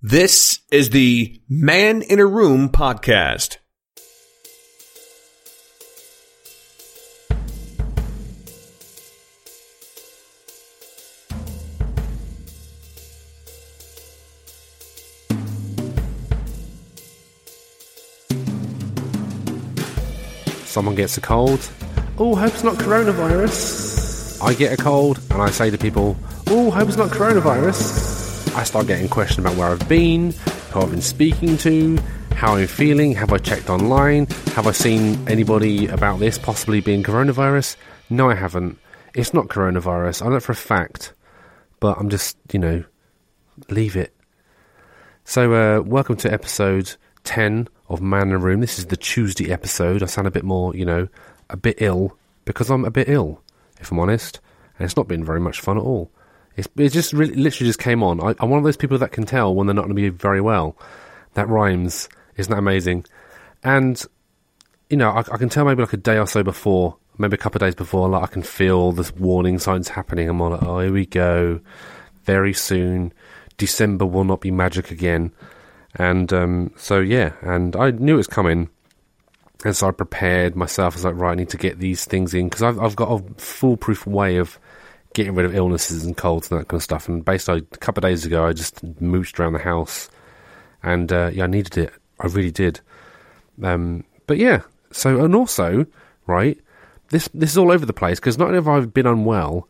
This is the Man in a Room podcast. Someone gets a cold. Oh, hope it's not coronavirus. I get a cold and I say to people, Oh, hope it's not coronavirus. I start getting questioned about where I've been, who I've been speaking to, how I'm feeling, have I checked online, have I seen anybody about this possibly being coronavirus? No, I haven't. It's not coronavirus. I know for a fact, but I'm just, you know, leave it. So, uh, welcome to episode 10 of Man in a Room. This is the Tuesday episode. I sound a bit more, you know, a bit ill because I'm a bit ill, if I'm honest. And it's not been very much fun at all. It's, it just really, literally just came on. I, I'm one of those people that can tell when they're not going to be very well. That rhymes. Isn't that amazing? And, you know, I, I can tell maybe like a day or so before, maybe a couple of days before, like I can feel the warning signs happening. I'm like, oh, here we go. Very soon. December will not be magic again. And um, so, yeah, and I knew it was coming. And so I prepared myself. I was like, right, I need to get these things in because I've, I've got a foolproof way of getting rid of illnesses and colds and that kind of stuff. And basically, a couple of days ago, I just mooched around the house. And uh, yeah, I needed it. I really did. Um, but yeah, so, and also, right, this, this is all over the place because not only have I been unwell,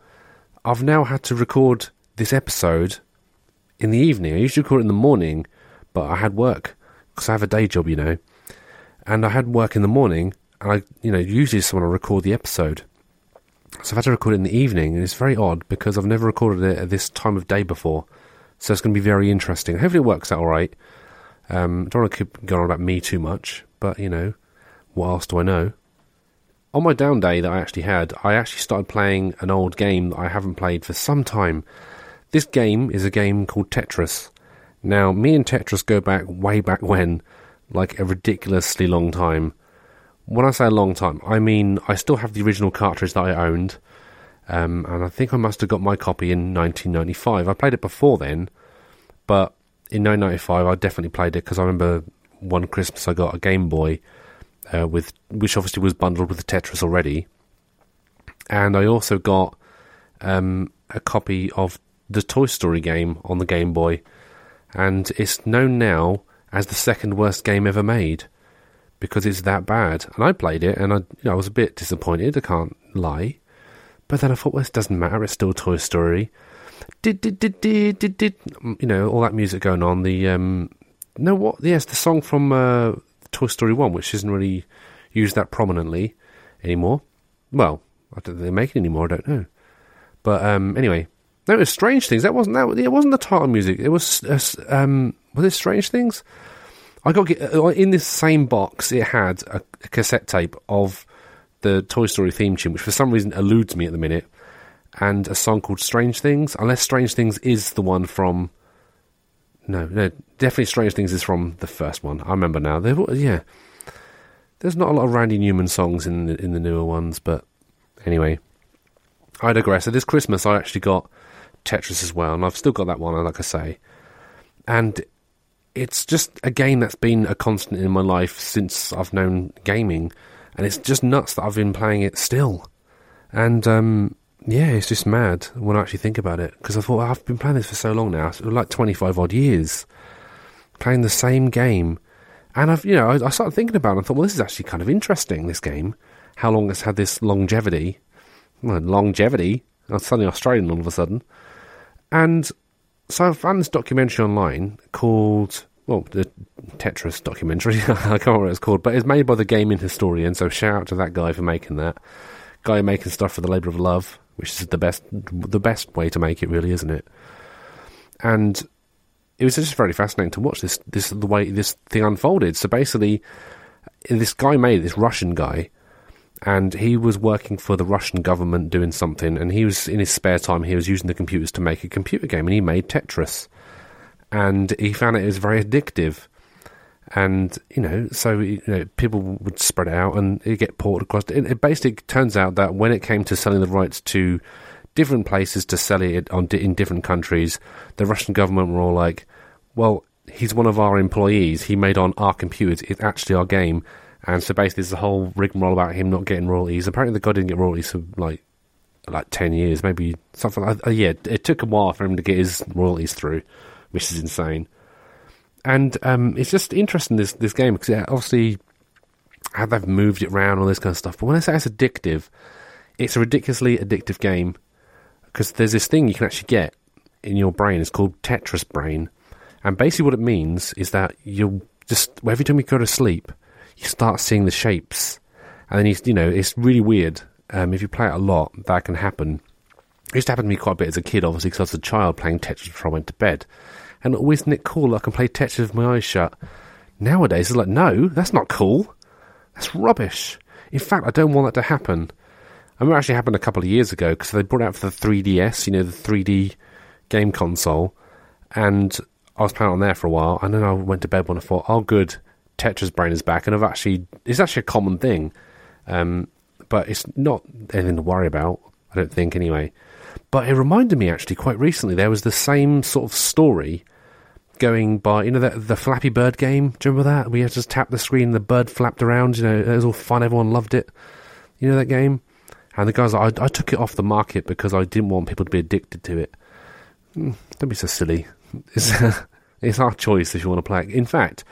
I've now had to record this episode in the evening. I usually record it in the morning but I had work because I have a day job, you know, and I had work in the morning, and I, you know, usually someone will record the episode, so I've had to record it in the evening, and it's very odd because I've never recorded it at this time of day before, so it's going to be very interesting. Hopefully, it works out all right. Um, I don't want to keep going on about me too much, but you know, what else do I know? On my down day that I actually had, I actually started playing an old game that I haven't played for some time. This game is a game called Tetris. Now, me and Tetris go back way back when, like a ridiculously long time. When I say a long time, I mean I still have the original cartridge that I owned, um, and I think I must have got my copy in 1995. I played it before then, but in 1995 I definitely played it because I remember one Christmas I got a Game Boy, uh, with which obviously was bundled with the Tetris already, and I also got um, a copy of the Toy Story game on the Game Boy and it's known now as the second worst game ever made because it's that bad. And I played it, and I, you know, I was a bit disappointed. I can't lie, but then I thought, well, this doesn't matter. It's still Toy Story. Did did did did did did you know all that music going on? The um, no, what? Yes, the song from uh, Toy Story One, which isn't really used that prominently anymore. Well, I don't think they make it anymore. I don't know. But um, anyway, no, it was Strange Things. That wasn't that. It wasn't the title music. It was uh, um, was it Strange Things? I got uh, in this same box. It had a, cassette tape of the Toy Story theme tune, which for some reason eludes me at the minute, and a song called Strange Things. Unless Strange Things is the one from. No, no, definitely Strange Things is from the first one. I remember now. There, yeah, there's not a lot of Randy Newman songs in the, in the newer ones, but anyway, I digress. So this Christmas, I actually got Tetris as well, and I've still got that one, like I say. And it's just a game that's been a constant in my life since I've known gaming, and it's just nuts that I've been playing it still. And um, yeah, it's just mad when I actually think about it because I thought I've been playing this for so long now, like twenty five odd years, playing the same game. And I've, you know, I, I started thinking about it. and I thought, well, this is actually kind of interesting. This game, how long it's had this longevity, well, longevity. I'm suddenly Australian all of a sudden. And so I found this documentary online called, well, the Tetris documentary. I can't remember what it's called, but it's made by the gaming historian. So shout out to that guy for making that. Guy making stuff for the labour of love, which is the best, the best way to make it, really, isn't it? And it was just very fascinating to watch this, this the way this thing unfolded. So basically, this guy made this Russian guy and he was working for the Russian government doing something, and he was in his spare time he was using the computers to make a computer game, and he made Tetris, and he found it was very addictive, and you know, so you know, people would spread it out and it get ported across. It, it basically turns out that when it came to selling the rights to different places to sell it on in different countries, the Russian government were all like, "Well, he's one of our employees. He made on our computers. It's actually our game. And so basically, there's a whole rigmarole about him not getting royalties. Apparently, the guy didn't get royalties for like like ten years, maybe something. like uh, Yeah, it took a while for him to get his royalties through, which is insane. And um, it's just interesting this this game because obviously how they've moved it around, all this kind of stuff. But when I say it's addictive, it's a ridiculously addictive game because there's this thing you can actually get in your brain. It's called Tetris brain, and basically what it means is that you just every time you go to sleep, you start seeing the shapes, and then you you know it's really weird. Um, if you play it a lot, that can happen. It used to happen to me quite a bit as a kid, obviously, because I was a child playing Tetris before I went to bed. And always, isn't it cool? I can play Tetris with my eyes shut. Nowadays, it's like, no, that's not cool. That's rubbish. In fact, I don't want that to happen. I remember it actually happened a couple of years ago because they brought out for the 3DS, you know, the 3D game console, and I was playing on there for a while, and then I went to bed when I thought, oh, good, Tetris Brain is back, and I've actually, it's actually a common thing, um, but it's not anything to worry about, I don't think, anyway. But it reminded me actually quite recently, there was the same sort of story going by, you know, the, the Flappy Bird game. Do you remember that? We had to just tap the screen, the bird flapped around. You know, it was all fun. Everyone loved it. You know that game? And the guys, I, I took it off the market because I didn't want people to be addicted to it. Hmm, don't be so silly. It's, it's our choice if you want to play it. In fact,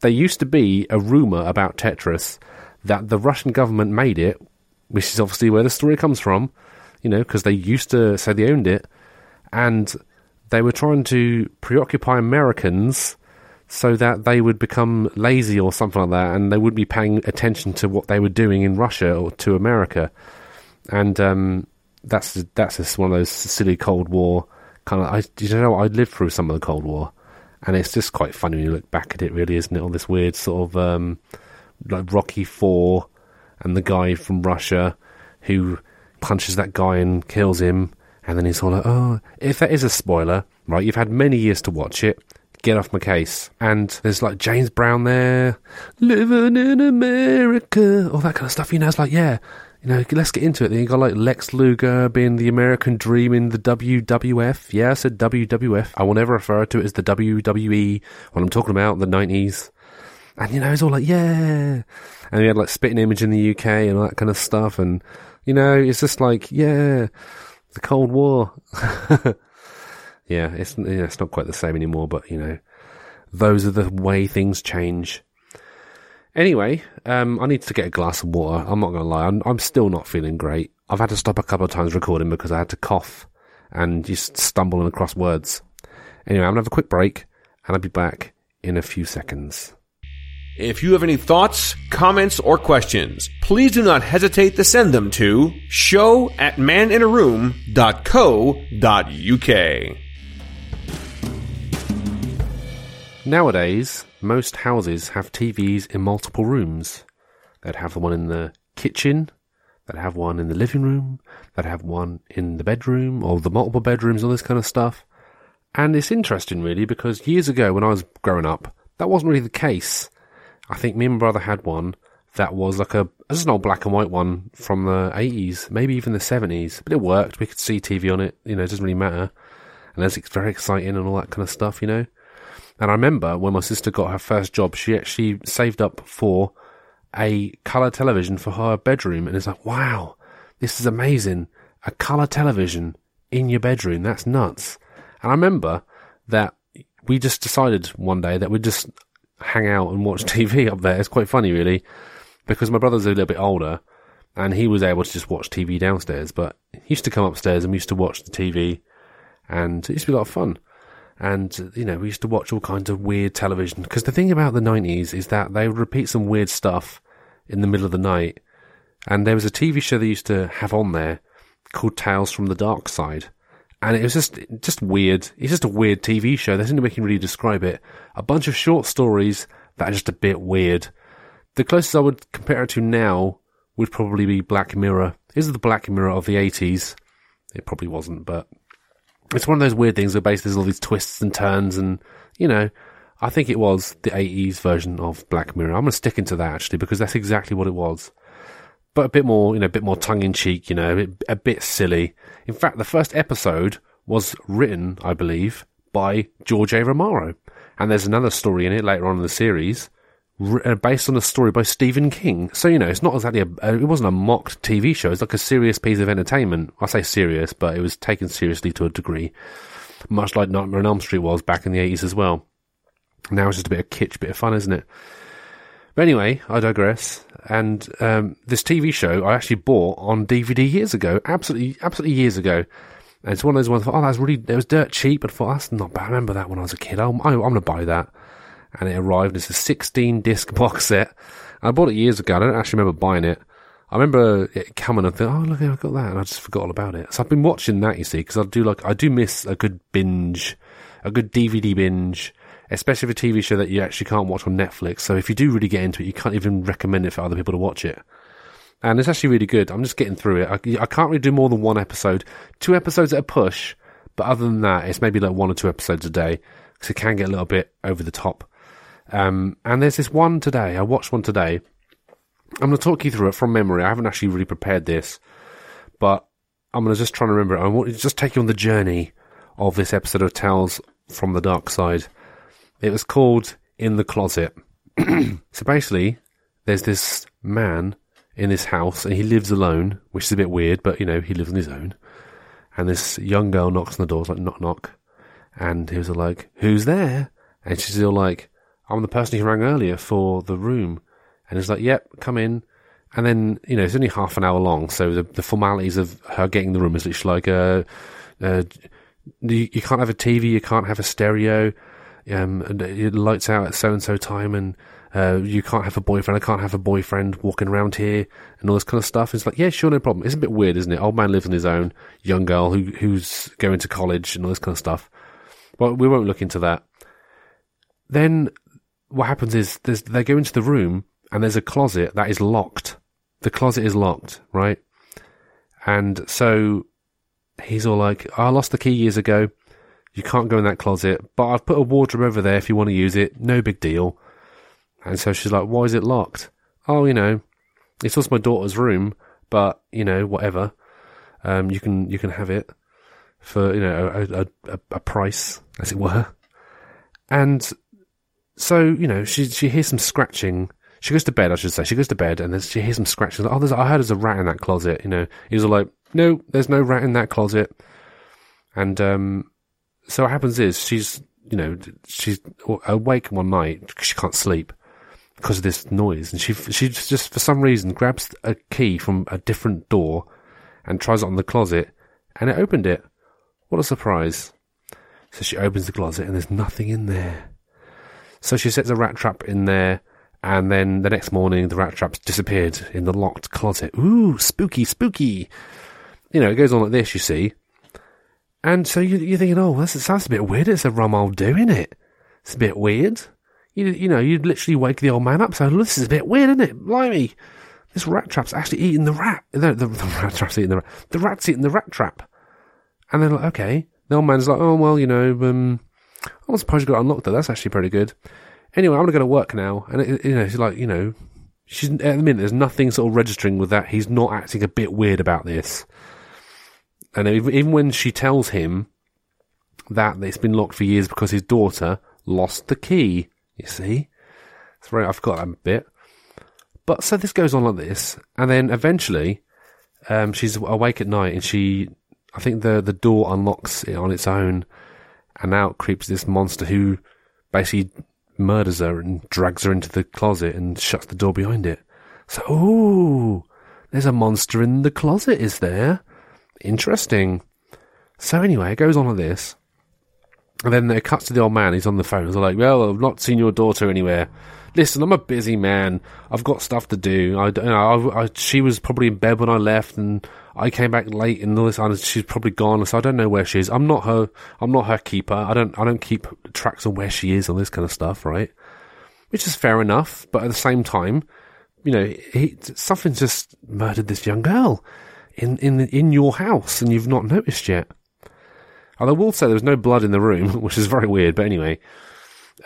there used to be a rumor about Tetris that the Russian government made it, which is obviously where the story comes from, you know, because they used to say they owned it. And they were trying to preoccupy Americans so that they would become lazy or something like that, and they wouldn't be paying attention to what they were doing in Russia or to America. And um, that's that's just one of those silly Cold War kind of. I you know I lived through some of the Cold War, and it's just quite funny when you look back at it. Really, isn't it? All this weird sort of um, like Rocky Four, and the guy from Russia who punches that guy and kills him and then he's all like, oh, if that is a spoiler, right, you've had many years to watch it. Get off my case. And there's like James Brown there, living in America, all that kind of stuff. You know, it's like, yeah, you know, let's get into it. Then you got like Lex Luger being the American dream in the WWF. Yeah, I said WWF. I will never refer to it as the WWE when I'm talking about the 90s. And, you know, it's all like, yeah. And we had like Spitting Image in the UK and all that kind of stuff. And, you know, it's just like, yeah. The Cold War. yeah, it's yeah, it's not quite the same anymore, but you know, those are the way things change. Anyway, um, I need to get a glass of water. I'm not going to lie, I'm, I'm still not feeling great. I've had to stop a couple of times recording because I had to cough and just stumbling across words. Anyway, I'm going to have a quick break and I'll be back in a few seconds. If you have any thoughts, comments, or questions, please do not hesitate to send them to show at maninaroom.co.uk. Nowadays, most houses have TVs in multiple rooms. They'd have the one in the kitchen, they'd have one in the living room, they'd have one in the bedroom, or the multiple bedrooms, all this kind of stuff. And it's interesting, really, because years ago when I was growing up, that wasn't really the case I think me and my brother had one that was like a just an old black and white one from the 80s, maybe even the 70s, but it worked. We could see TV on it, you know, it doesn't really matter. And it's very exciting and all that kind of stuff, you know. And I remember when my sister got her first job, she actually saved up for a colour television for her bedroom. And it's like, wow, this is amazing. A colour television in your bedroom. That's nuts. And I remember that we just decided one day that we'd just hang out and watch TV up there. It's quite funny, really, because my brother's a little bit older and he was able to just watch TV downstairs, but he used to come upstairs and we used to watch the TV and it used to be a lot of fun. And, you know, we used to watch all kinds of weird television because the thing about the 90s is that they would repeat some weird stuff in the middle of the night. And there was a TV show they used to have on there called Tales from the Dark Side and it was just just weird. It's just a weird TV show. There's no way we can really describe it. A bunch of short stories that are just a bit weird. The closest I would compare it to now would probably be Black Mirror. Is the Black Mirror of the 80s. It probably wasn't, but it's one of those weird things where basically there's all these twists and turns and, you know, I think it was the 80s version of Black Mirror. I'm going to stick into that actually because that's exactly what it was but a bit more, you know, a bit more tongue in cheek, you know, a bit, a bit silly. In fact, the first episode was written, I believe, by George A. Romero. And there's another story in it later on in the series, uh, based on a story by Stephen King. So you know, it's not exactly a. Uh, it wasn't a mocked TV show. It's like a serious piece of entertainment. I say serious, but it was taken seriously to a degree, much like Nightmare on Elm Street was back in the eighties as well. Now it's just a bit of kitsch, bit of fun, isn't it? But anyway, I digress. And um, this TV show I actually bought on DVD years ago, absolutely, absolutely years ago. And it's one of those ones. I thought, oh, that's really, it was dirt cheap. but thought, that's not bad. I remember that when I was a kid. I'm, I'm going to buy that. And it arrived. It's a 16 disc box set. I bought it years ago. I don't actually remember buying it. I remember it coming and think, oh, look, I've got that. And I just forgot all about it. So I've been watching that, you see, because I do like, I do miss a good binge, a good DVD binge especially for a TV show that you actually can't watch on Netflix. So if you do really get into it, you can't even recommend it for other people to watch it. And it's actually really good. I'm just getting through it. I, I can't really do more than one episode, two episodes at a push. But other than that, it's maybe like one or two episodes a day because it can get a little bit over the top. Um, and there's this one today. I watched one today. I'm going to talk you through it from memory. I haven't actually really prepared this, but I'm going to just try to remember it. I want to just take you on the journey of this episode of Tales from the Dark Side. It was called In the Closet. so basically, there's this man in this house and he lives alone, which is a bit weird, but you know, he lives on his own. And this young girl knocks on the door, like knock knock. And he was like, Who's there? And she's all like, I'm the person who rang earlier for the room. And he's like, Yep, come in. And then, you know, it's only half an hour long, so the, the formalities of her getting the room is literally like, uh, uh, you, you can't have a TV, you can't have a stereo, um, and it lights out at so and so time, and uh, you can't have a boyfriend. I can't have a boyfriend walking around here, and all this kind of stuff. It's like, yeah, sure, no problem. It's a bit weird, isn't it? Old man lives on his own, young girl who who's going to college, and all this kind of stuff. Well, we won't look into that. Then what happens is they go into the room, and there's a closet that is locked. The closet is locked, right? And so he's all like, I lost the key years ago. You can't go in that closet, but I've put a wardrobe over there if you want to use it. No big deal. And so she's like, why is it locked? Oh, you know, it's also my daughter's room, but, you know, whatever. Um, you can, you can have it for, you know, a, a, a price, as it were. And so, you know, she, she hears some scratching. She goes to bed, I should say. She goes to bed and then she hears some scratching. oh, there's, I heard there's a rat in that closet, you know. He's all like, no, there's no rat in that closet. And, um, so what happens is she's, you know, she's awake one night because she can't sleep because of this noise, and she she just for some reason grabs a key from a different door and tries it on the closet, and it opened it. What a surprise! So she opens the closet, and there's nothing in there. So she sets a rat trap in there, and then the next morning the rat trap's disappeared in the locked closet. Ooh, spooky, spooky! You know, it goes on like this. You see, and so you, are thinking, oh, that's, sounds a bit weird. It's a rum old doing it. It's a bit weird. You, you know, you'd literally wake the old man up So this is a bit weird, isn't it? Blimey. This rat trap's actually eating the rat. The, the, the rat trap's eating the rat. The rat's eating the rat trap. And they're like, okay. The old man's like, oh, well, you know, um, I'm surprised you got unlocked though. That's actually pretty good. Anyway, I'm going to go to work now. And, it, you know, she's like, you know, she's, at the minute, there's nothing sort of registering with that. He's not acting a bit weird about this and even when she tells him that it's been locked for years because his daughter lost the key, you see, it's very I forgot that bit. But so this goes on like this, and then eventually, um, she's awake at night, and she, I think the the door unlocks it on its own, and out creeps this monster who basically murders her and drags her into the closet and shuts the door behind it. So, ooh, there's a monster in the closet, is there? Interesting. So anyway, it goes on like this. And then it cuts to the old man. He's on the phone. He's like, well, I've not seen your daughter anywhere. Listen, I'm a busy man. I've got stuff to do. I, you know, I, I, she was probably in bed when I left, and I came back late, and all this. And she's probably gone, so I don't know where she is. I'm not her. I'm not her keeper. I don't. I don't keep tracks on where she is on this kind of stuff, right? Which is fair enough, but at the same time, you know, he, something just murdered this young girl in, in, in your house and you've not noticed yet. Although I will say there was no blood in the room, which is very weird, but anyway.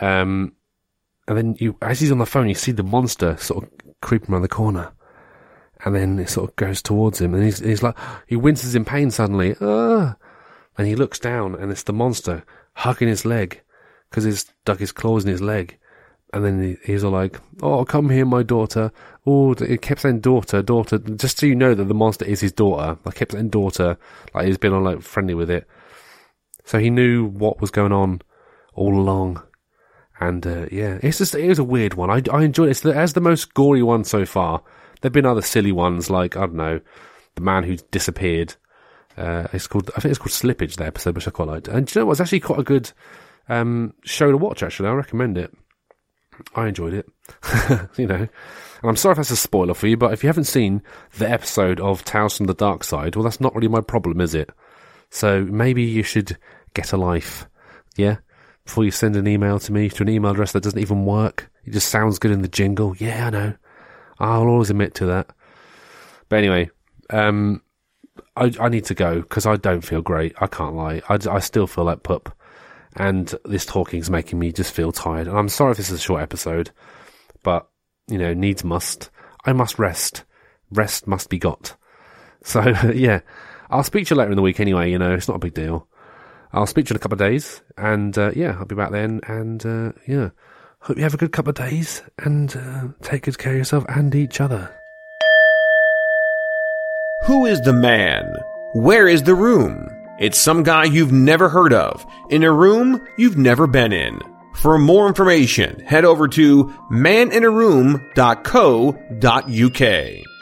Um, and then you, as he's on the phone, you see the monster sort of creeping around the corner. And then it sort of goes towards him and he's, he's like, he winces in pain suddenly. Ah! And he looks down and it's the monster hugging his leg because he's dug his claws in his leg. And then he's all like, "Oh, come here, my daughter." Oh, he kept saying daughter, daughter, just so you know that the monster is his daughter. I kept saying daughter, like he's been on like friendly with it. So he knew what was going on all along. And uh, yeah, it's just it was a weird one. I I enjoyed it. It's the, as the most gory one so far. There've been other silly ones like I don't know, the man who disappeared. Uh, it's called I think it's called Slippage. The episode, which I quite liked. And you know what? It's actually quite a good um, show to watch. Actually, I recommend it. I enjoyed it. you know, and I'm sorry if that's a spoiler for you, but if you haven't seen the episode of Tales from the Dark Side, well, that's not really my problem, is it? So maybe you should get a life. Yeah? Before you send an email to me to an email address that doesn't even work. It just sounds good in the jingle. Yeah, I know. I'll always admit to that. But anyway, um, I, I need to go because I don't feel great. I can't lie. I, I still feel like pup. And this talking's making me just feel tired. And I'm sorry if this is a short episode, but, you know, needs must. I must rest. Rest must be got. So, yeah. I'll speak to you later in the week anyway, you know, it's not a big deal. I'll speak to you in a couple of days, and uh, yeah, I'll be back then, and uh, yeah. Hope you have a good couple of days, and uh, take good care of yourself and each other. Who is the man? Where is the room? It's some guy you've never heard of, in a room you've never been in. For more information, head over to maninaroom.co.uk.